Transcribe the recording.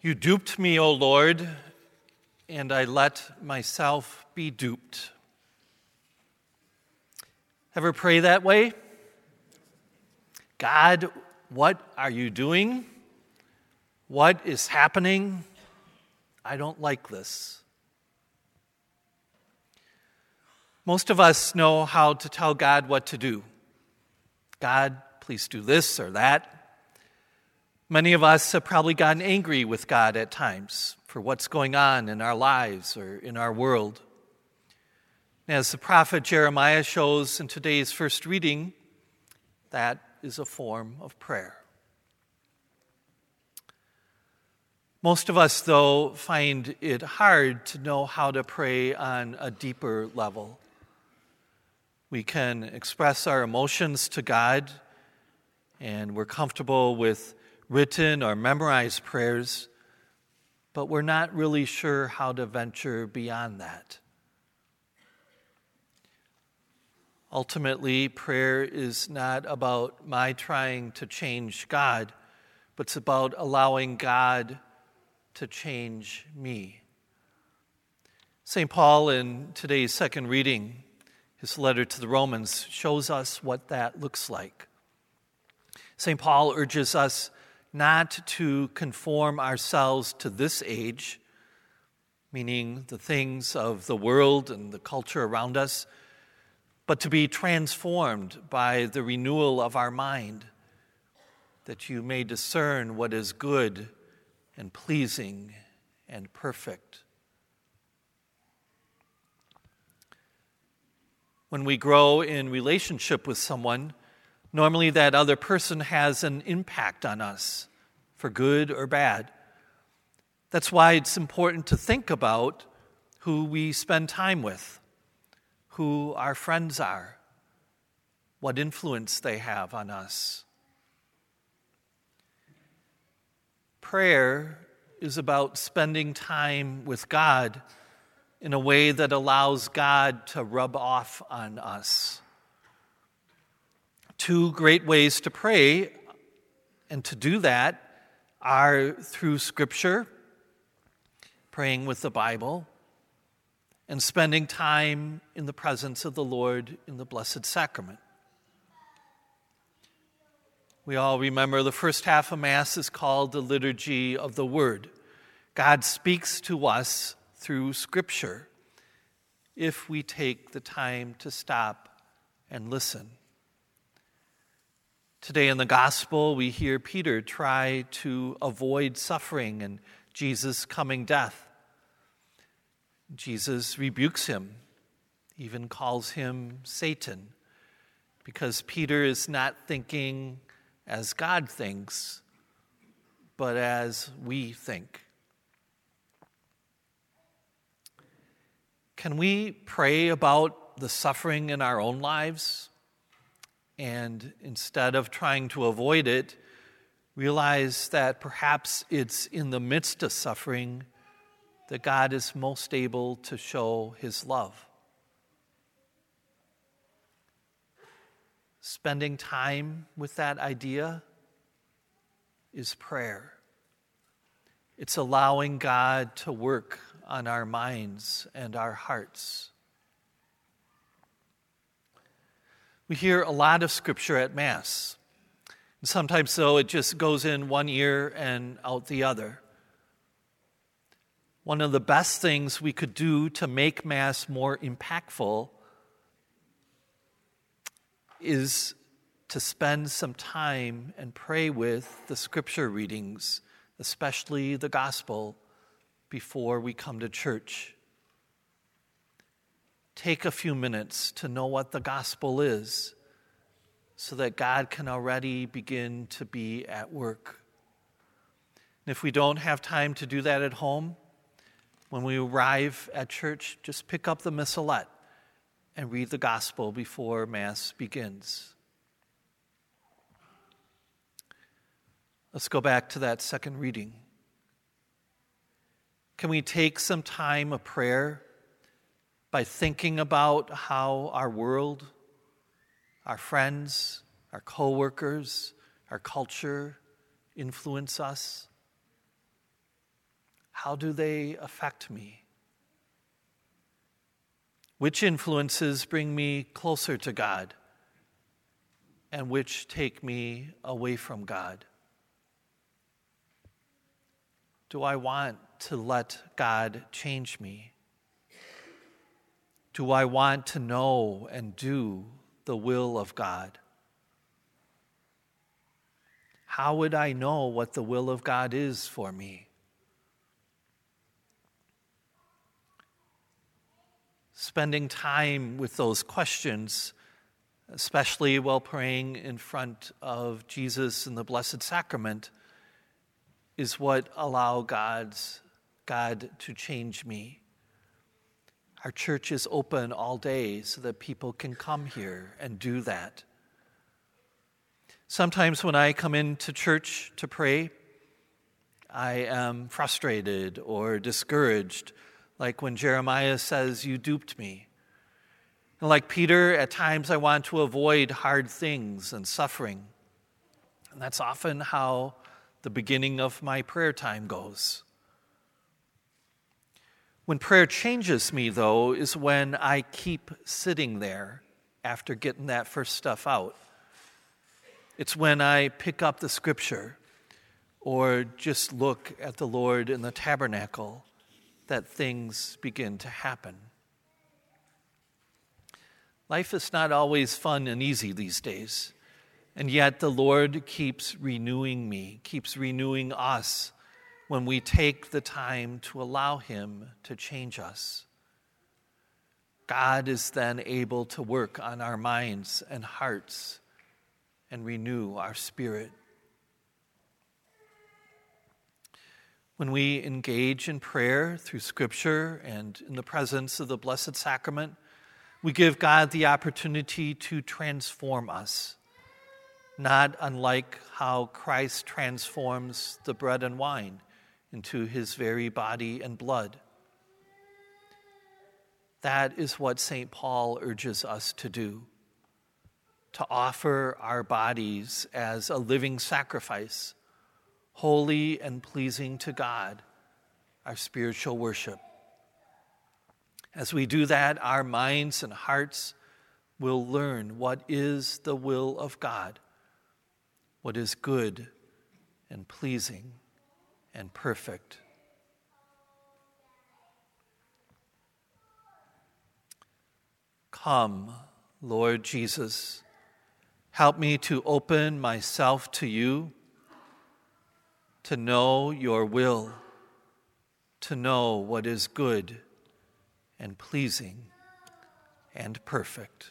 You duped me, O Lord, and I let myself be duped. Ever pray that way? God, what are you doing? What is happening? I don't like this. Most of us know how to tell God what to do. God, please do this or that. Many of us have probably gotten angry with God at times for what's going on in our lives or in our world. As the prophet Jeremiah shows in today's first reading, that is a form of prayer. Most of us, though, find it hard to know how to pray on a deeper level. We can express our emotions to God, and we're comfortable with written or memorized prayers, but we're not really sure how to venture beyond that. Ultimately, prayer is not about my trying to change God, but it's about allowing God to change me. St. Paul, in today's second reading, his letter to the Romans, shows us what that looks like. St. Paul urges us not to conform ourselves to this age, meaning the things of the world and the culture around us, but to be transformed by the renewal of our mind, that you may discern what is good and pleasing and perfect. When we grow in relationship with someone, Normally, that other person has an impact on us, for good or bad. That's why it's important to think about who we spend time with, who our friends are, what influence they have on us. Prayer is about spending time with God in a way that allows God to rub off on us two great ways to pray, and to do that are through Scripture, praying with the Bible, and spending time in the presence of the Lord in the Blessed Sacrament. We all remember the first half of Mass is called the Liturgy of the Word. God speaks to us through Scripture if we take the time to stop and listen. Today in the gospel, we hear Peter try to avoid suffering and Jesus' coming death. Jesus rebukes him, even calls him Satan, because Peter is not thinking as God thinks, but as we think. Can we pray about the suffering in our own lives? And instead of trying to avoid it, realize that perhaps it's in the midst of suffering that God is most able to show his love. Spending time with that idea is prayer. It's allowing God to work on our minds and our hearts. We hear a lot of scripture at Mass. Sometimes, though, it just goes in one ear and out the other. One of the best things we could do to make Mass more impactful is to spend some time and pray with the scripture readings, especially the gospel, before we come to church take a few minutes to know what the gospel is so that God can already begin to be at work. And if we don't have time to do that at home, when we arrive at church, just pick up the missalette and read the gospel before Mass begins. Let's go back to that second reading. Can we take some time of prayer? By thinking about how our world, our friends, our coworkers, our culture influence us? How do they affect me? Which influences bring me closer to God and which take me away from God? Do I want to let God change me? Do I want to know and do the will of God? How would I know what the will of God is for me? spending time with those questions, especially while praying in front of Jesus in the Blessed Sacrament, is what allow God's God to change me. Our church is open all day so that people can come here and do that. Sometimes when I come into church to pray, I am frustrated or discouraged like when Jeremiah says, You duped me. And like Peter, at times I want to avoid hard things and suffering. And that's often how the beginning of my prayer time goes. When prayer changes me, though, is when I keep sitting there after getting that first stuff out. It's when I pick up the scripture or just look at the Lord in the tabernacle that things begin to happen. Life is not always fun and easy these days, and yet the Lord keeps renewing me, keeps renewing us when we take the time to allow Him to change us. God is then able to work on our minds and hearts and renew our spirit. When we engage in prayer through Scripture and in the presence of the Blessed Sacrament, we give God the opportunity to transform us, not unlike how Christ transforms the bread and wine into his very body and blood. That is what St. Paul urges us to do to offer our bodies as a living sacrifice holy and pleasing to God, our spiritual worship. As we do that, our minds and hearts will learn what is the will of God, what is good and pleasing and perfect. Come, Lord Jesus, help me to open myself to you to know your will, to know what is good and pleasing and perfect.